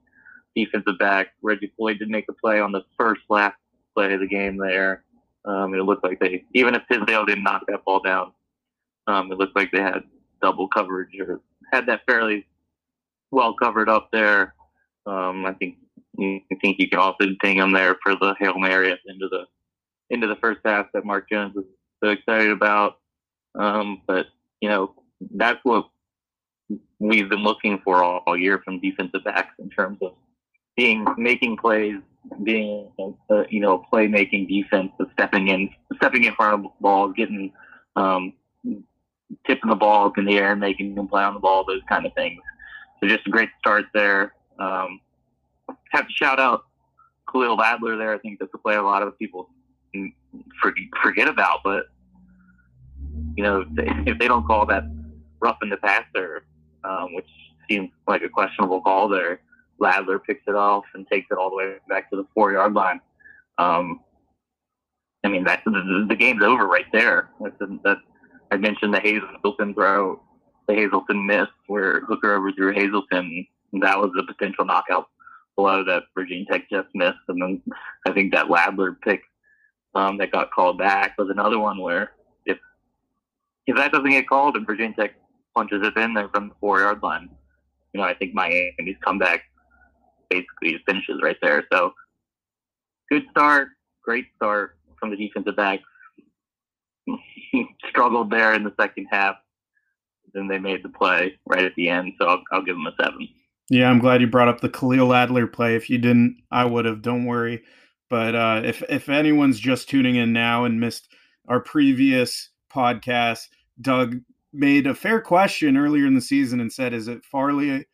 defensive back. Reggie Floyd did make a play on the first last play of the game there. Um, it looked like they, even if Tisdale didn't knock that ball down, um, it looked like they had double coverage or had that fairly well covered up there. Um, I think I think you can also ding them there for the hail mary at the into the first half that Mark Jones was so excited about. Um, but you know that's what we've been looking for all, all year from defensive backs in terms of being making plays, being a, uh, you know playmaking defense, stepping in, stepping in front of the ball, getting um, tipping the ball up in the air, and making them play on the ball, those kind of things. So just a great start there. Um, have to shout out Khalil Ladler there. I think that's a play a lot of people forget about, but you know, if they, if they don't call that roughing the passer, um, which seems like a questionable call there, Ladler picks it off and takes it all the way back to the four yard line. Um, I mean, that the, the game's over right there. That's, that's I mentioned the Hazelton throw, the Hazelton miss where Hooker overthrew Hazelton. That was a potential knockout blow that Virginia Tech just missed. And then I think that Ladler pick um, that got called back was another one where if if that doesn't get called and Virginia Tech punches it in there from the four yard line, you know, I think Miami's comeback basically finishes right there. So good start, great start from the defensive backs. struggled there in the second half. Then they made the play right at the end, so I'll, I'll give them a seven. Yeah, I'm glad you brought up the Khalil Ladler play. If you didn't, I would have. Don't worry. But uh, if if anyone's just tuning in now and missed our previous podcast, Doug made a fair question earlier in the season and said, "Is it Farley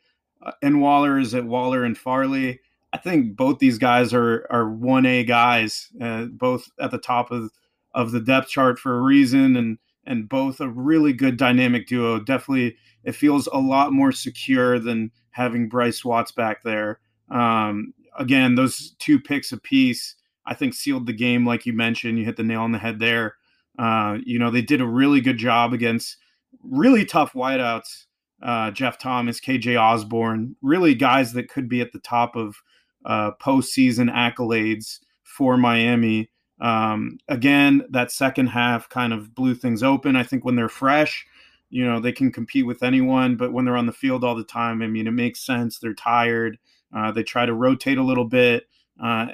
uh, and Waller? Is it Waller and Farley?" I think both these guys are are one A guys, uh, both at the top of of the depth chart for a reason, and and both a really good dynamic duo. Definitely, it feels a lot more secure than having Bryce Watts back there. Um, again, those two picks apiece, I think, sealed the game. Like you mentioned, you hit the nail on the head there. Uh, you know, they did a really good job against really tough wideouts. Uh, Jeff Thomas, KJ Osborn, really guys that could be at the top of uh, postseason accolades for Miami. Um, again, that second half kind of blew things open. I think when they're fresh, you know, they can compete with anyone, but when they're on the field all the time, I mean, it makes sense. They're tired. Uh, they try to rotate a little bit. Uh,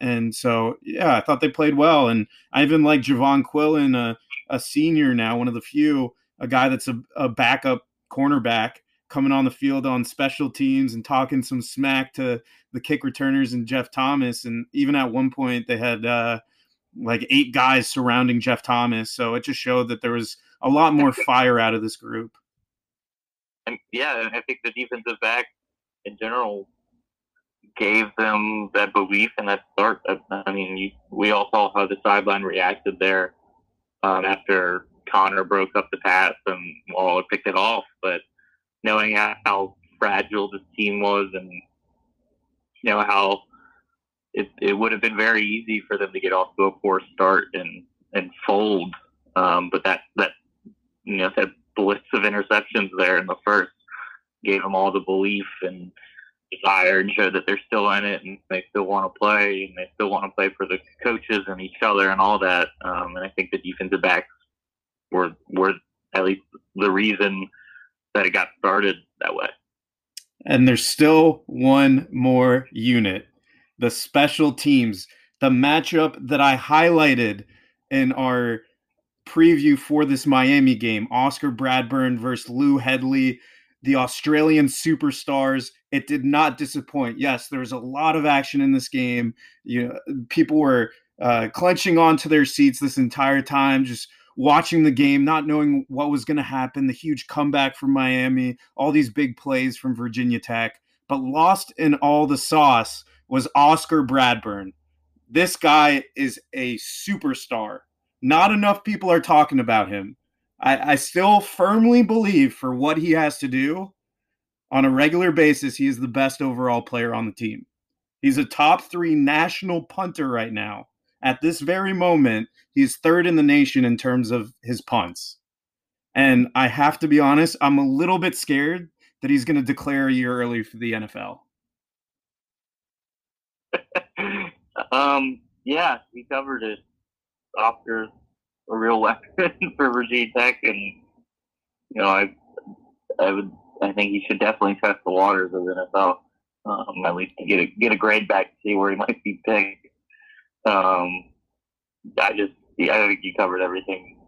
and so, yeah, I thought they played well. And I even like Jovonn Quillen, a, a senior now, one of the few, a guy that's a, a backup cornerback coming on the field on special teams and talking some smack to the kick returners and Jeff Thomas. And even at one point, they had uh, like eight guys surrounding Jeff Thomas. So it just showed that there was a lot more fire out of this group. And yeah, I think the defensive back in general gave them that belief and that start. I mean, you, we all saw how the sideline reacted there um, after Conner broke up the pass and Waller picked it off. But knowing how, how fragile this team was and you know how it, it would have been very easy for them to get off to a poor start and and fold. Um, but that that you know that blitz of interceptions there in the first gave them all the belief and desire and showed that they're still in it and they still want to play and they still want to play for the coaches and each other and all that. Um, and I think the defensive backs were were at least the reason that it got started that way. And there's still one more unit the special teams, the matchup that I highlighted in our preview for this Miami game Oscar Bradburn versus Lou Hedley, the Australian superstars. It did not disappoint. Yes, there was a lot of action in this game. You know, people were uh, clenching onto their seats this entire time, just watching the game, not knowing what was going to happen. The huge comeback from Miami, all these big plays from Virginia Tech, but lost in all the sauce was Oscar Bradburn. This guy is a superstar. Not enough people are talking about him. I, I still firmly believe for what he has to do on a regular basis, he is the best overall player on the team. He's a top three national punter right now. At this very moment, he's third in the nation in terms of his punts. And I have to be honest, I'm a little bit scared that he's going to declare a year early for the NFL. um, yeah, we covered it. Oscar's a real weapon for Virginia Tech, and you know, I, I would, I think he should definitely test the waters of the NFL, um, at least to get a get a grade back to see where he might be picked. Um, I just, yeah, I think you covered everything.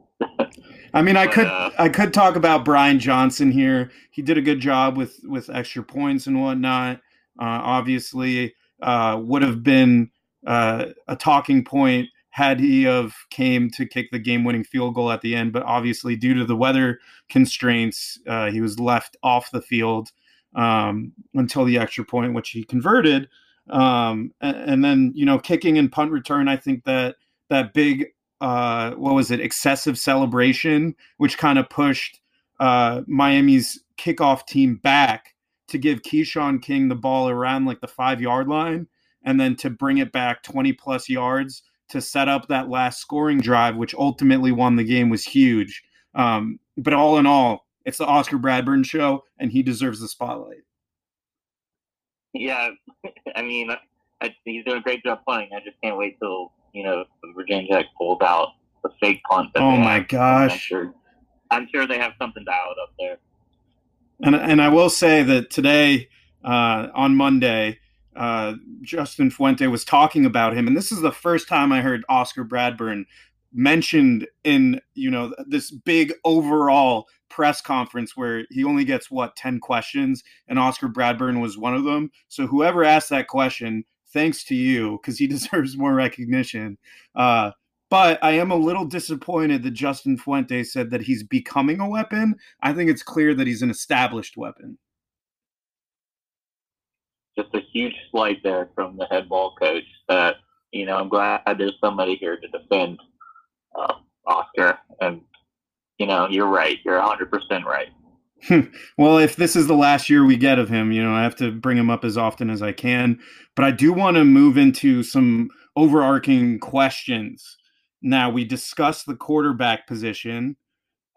I mean, I but, could uh, I could talk about Brian Johnson here. He did a good job with with extra points and whatnot. Uh, obviously, uh, would have been uh, a talking point had he have came to kick the game-winning field goal at the end. But obviously, due to the weather constraints, uh, he was left off the field um, until the extra point, which he converted. Um, and, and, then, you know, kicking and punt return, I think that that big, uh, what was it, excessive celebration, which kind of pushed uh, Miami's kickoff team back to give Keshawn King the ball around like the five yard line and then to bring it back 20 plus yards to set up that last scoring drive, which ultimately won the game, was huge. Um, but all in all, it's the Oscar Bradburn show, and he deserves the spotlight. Yeah, I mean, I, he's doing a great job playing. I just can't wait till you know Virginia Tech pulls out the fake punt. oh my gosh! I'm sure, I'm sure they have something dialed up there. And and I will say that today uh, on Monday, uh, Justin Fuente was talking about him, and this is the first time I heard Oscar Bradburn mentioned in you know this big overall press conference where he only gets what 10 questions and Oscar Bradburn was one of them. So whoever asked that question, thanks to you because he deserves more recognition. Uh, but I am a little disappointed that Justin Fuente said that he's becoming a weapon. I think it's clear that he's an established weapon. Just a huge slight there from the head ball coach. That you know, I'm glad there's somebody here to defend uh, Oscar. And you know, you're right. You're 100 percent right. well, if this is the last year we get of him, you know, I have to bring him up as often as I can. But I do want to move into some overarching questions now, we discussed the quarterback position.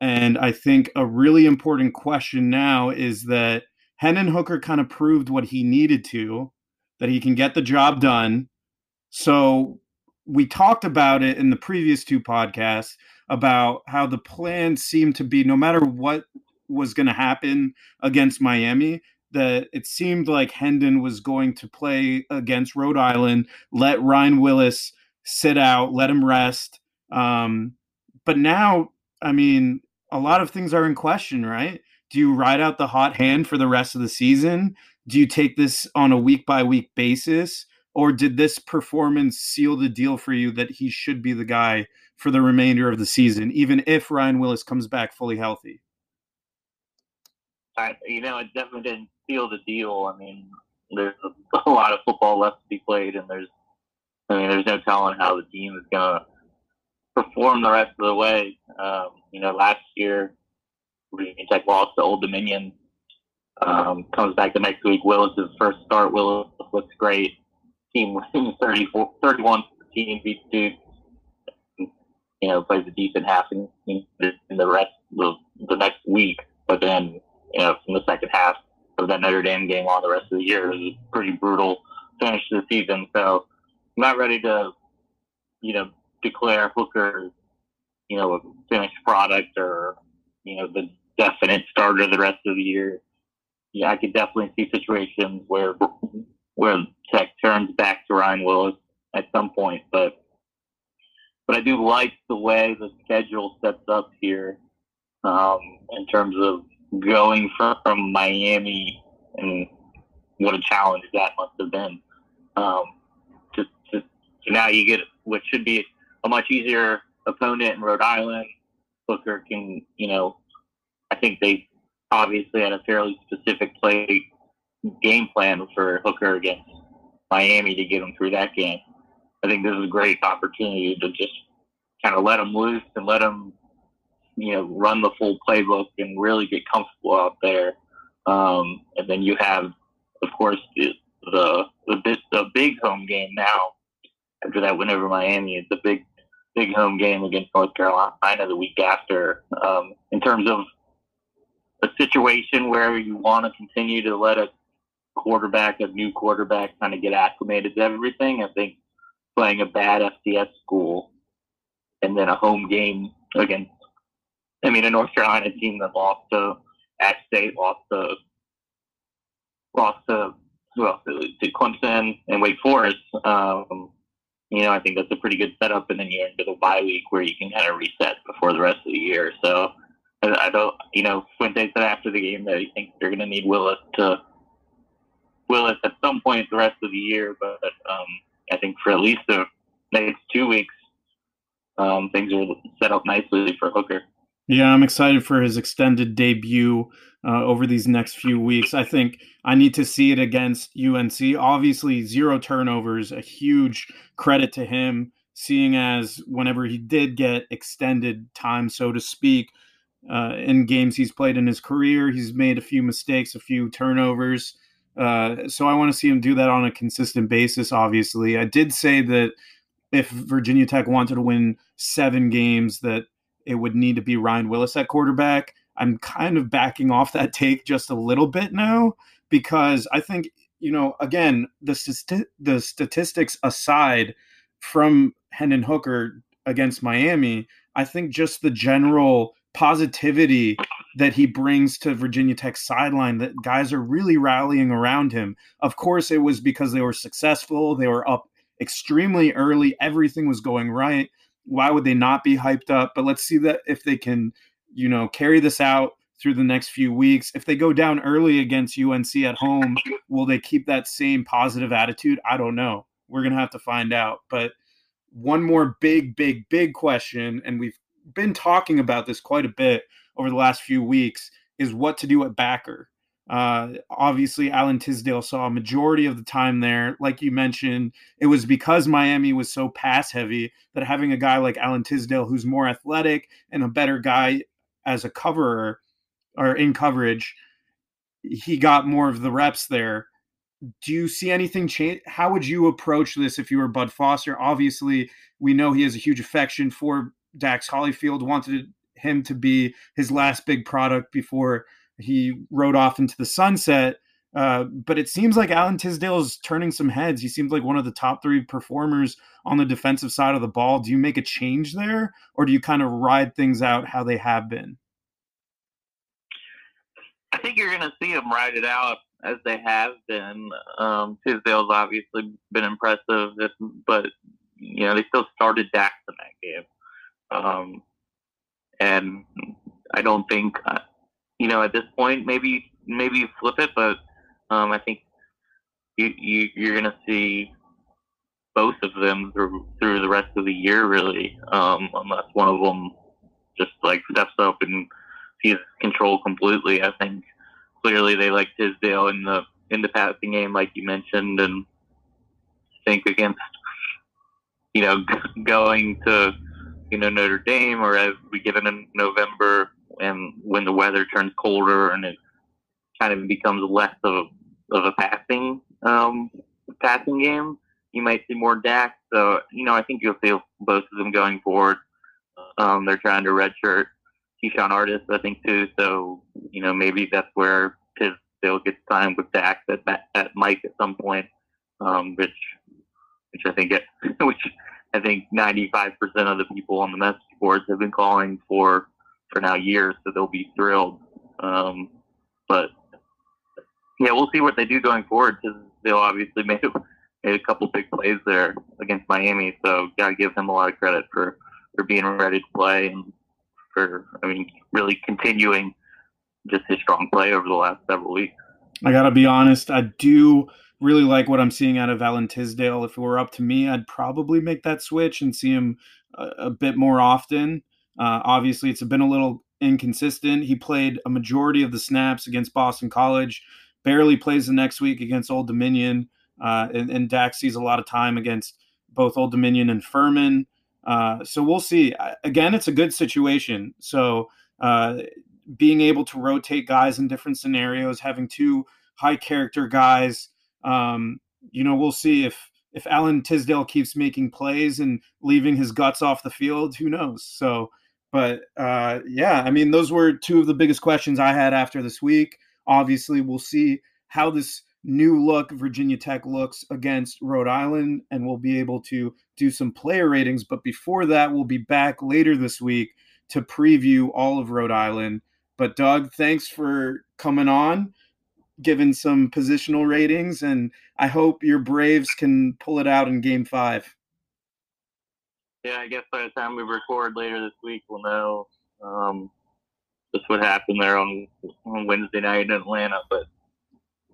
And I think a really important question now is that Hendon Hooker kind of proved what he needed to, that he can get the job done. So we talked about it in the previous two podcasts about how the plan seemed to be no matter what was going to happen against Miami, that it seemed like Hendon was going to play against Rhode Island, let Ryan Willis sit out, let him rest. Um, but now, I mean, a lot of things are in question, right? Do you ride out the hot hand for the rest of the season? Do you take this on a week by week basis? Or did this performance seal the deal for you that he should be the guy for the remainder of the season, even if Ryan Willis comes back fully healthy? I, you know, it definitely didn't seal the deal. I mean, there's a, lot of football left to be played, and there's I mean, there's no telling how the team is to perform the rest of the way. Um, you know, last year, Virginia Tech lost to Old Dominion. Um, comes back the next week. Willis's first start. Willis looks great. Team wins 34, 31 14, beats Duke. You know, plays a decent half in, in the rest of the next week. But then, you know, from the second half of that Notre Dame game on the rest of the year, it was a pretty brutal finish to the season. So I'm not ready to, you know, declare Hooker, you know, a finished product or, you know, the definite starter the rest of the year. Yeah, I could definitely see situations where where Tech turns back to Ryan Willis at some point, but but I do like the way the schedule sets up here um, in terms of going from, from Miami and what a challenge that must have been. Um, now you get what should be a much easier opponent in Rhode Island. Hooker can, you know, I think they obviously had a fairly specific play game plan for Hooker against Miami to get him through that game. I think this is a great opportunity to just kind of let him loose and let him, you know, run the full playbook and really get comfortable out there. Um, and then you have, of course, the the the, the big home game now after that win over Miami. It's a big big home game against North Carolina the week after. Um, in terms of a situation where you want to continue to let a quarterback, a new quarterback, kind of get acclimated to everything, I think playing a bad FCS school and then a home game against, I mean, a North Carolina team that lost to App State, lost to, lost to, who else? To Clemson and Wake Forest. Um, you know, I think that's a pretty good setup. And then you're into the bye week where you can kind of reset before the rest of the year. So I don't, you know, Fuente said after the game that he thinks they're going to need Willis to Willis at some point the rest of the year. But um, I think for at least the next two weeks, um, things are set up nicely for Hooker. Yeah, I'm excited for his extended debut uh, over these next few weeks. I think I need to see it against UNC. Obviously, zero turnovers, a huge credit to him, seeing as whenever he did get extended time, so to speak, uh, in games he's played in his career, he's made a few mistakes, a few turnovers. Uh, so I want to see him do that on a consistent basis. Obviously, I did say that if Virginia Tech wanted to win seven games, that it would need to be Ryan Willis at quarterback. I'm kind of backing off that take just a little bit now because I think you know again the st- the statistics aside from Hendon Hooker against Miami, I think just the general positivity that he brings to Virginia Tech sideline that guys are really rallying around him. Of course, it was because they were successful, they were up extremely early, everything was going right. Why would they not be hyped up? But let's see that if they can, you know, carry this out through the next few weeks. If they go down early against UNC at home, will they keep that same positive attitude? I don't know. We're going to have to find out. But one more big, big, big question, and we've been talking about this quite a bit over the last few weeks, is what to do at backer. Uh, obviously, Alan Tisdale saw a majority of the time there. Like you mentioned, it was because Miami was so pass heavy that having a guy like Alan Tisdale, who's more athletic and a better guy as a coverer or in coverage, he got more of the reps there. Do you see anything change? How would you approach this if you were Bud Foster? Obviously, we know he has a huge affection for Dax Hollifield, wanted him to be his last big product before he rode off into the sunset. Uh, but it seems like Alan Tisdale is turning some heads. He seems like one of the top three performers on the defensive side of the ball. Do you make a change there, or do you kind of ride things out how they have been? I think you're going to see them ride it out as they have been. Um, Tisdale's obviously been impressive, but you know they still started Dax in that game, um, and I don't think uh, you know, at this point, maybe maybe you flip it, but um, I think you, you you're gonna see both of them through through the rest of the year, really, um, unless one of them just like steps up and sees control completely. I think clearly they like Tisdale in the in the passing game, like you mentioned, and I think against you know going to you know Notre Dame or as we get into November and when the weather turns colder and it kind of becomes less of a, of a passing um, passing game, you might see more Dax. So you know, I think you'll see both of them going forward. Um, they're trying to redshirt Keshon Artis, I think too. So you know, maybe that's where his still gets time with Dax at at Mike at some point, um, which which I think it, which I think 95% of the people on the message boards have been calling for for now years, so they'll be thrilled. Um, but yeah, we'll see what they do going forward because they'll obviously made, made a couple big plays there against Miami. So gotta give him a lot of credit for for being ready to play and for I mean really continuing just his strong play over the last several weeks. I gotta be honest, I do really like what I'm seeing out of Alan Tisdale. If it were up to me, I'd probably make that switch and see him a, a bit more often. Uh, obviously, it's been a little inconsistent. He played a majority of the snaps against Boston College, barely plays the next week against Old Dominion, uh, and, and Dax sees a lot of time against both Old Dominion and Furman. Uh, so we'll see. Again, it's a good situation. So uh, being able to rotate guys in different scenarios, having two high character guys, um, you know, we'll see if if Alan Tisdale keeps making plays and leaving his guts off the field. Who knows? So but uh, yeah, I mean, those were two of the biggest questions I had after this week. Obviously, we'll see how this new look Virginia Tech looks against Rhode Island, and we'll be able to do some player ratings. But before that, we'll be back later this week to preview all of Rhode Island. But Doug, thanks for coming on, giving some positional ratings, and I hope your Braves can pull it out in Game Five yeah, I guess by the time we record later this week, we'll know um, just what happened there on on Wednesday night in Atlanta. But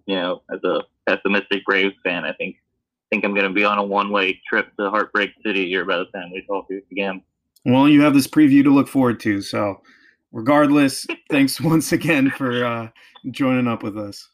you know, as a pessimistic Braves fan, I think I think I'm going to be on a one way trip to Heartbreak City here by the time we talk again. Well, you have this preview to look forward to. So, regardless, thanks once again for uh, joining up with us.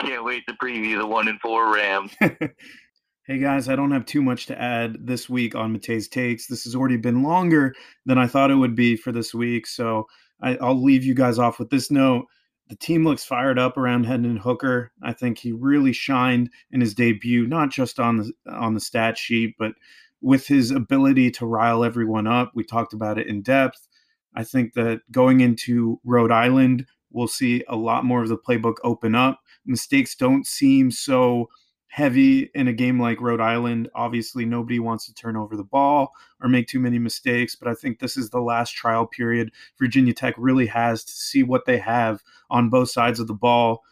Can't wait to preview the one and four Rams. Hey guys, I don't have too much to add this week on Matei's takes. This has already been longer than I thought it would be for this week, so I, will leave you guys off with this note. The team looks fired up around Hendon Hooker. I think he really shined in his debut, not just on the on the stat sheet, but with his ability to rile everyone up. We talked about it in depth. I think that going into Rhode Island, we'll see a lot more of the playbook open up. Mistakes don't seem so heavy in a game like Rhode Island. Obviously, nobody wants to turn over the ball or make too many mistakes, but I think this is the last trial period Virginia Tech really has to see what they have on both sides of the ball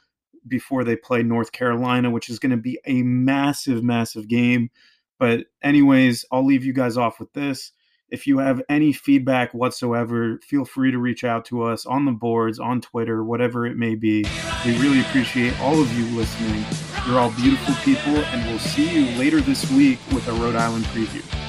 before they play North Carolina, which is going to be a massive, massive game. But, anyways, I'll leave you guys off with this. If you have any feedback whatsoever, feel free to reach out to us on the boards, on Twitter, whatever it may be. We really appreciate all of you listening. You're all beautiful people, and we'll see you later this week with a Rhode Island preview.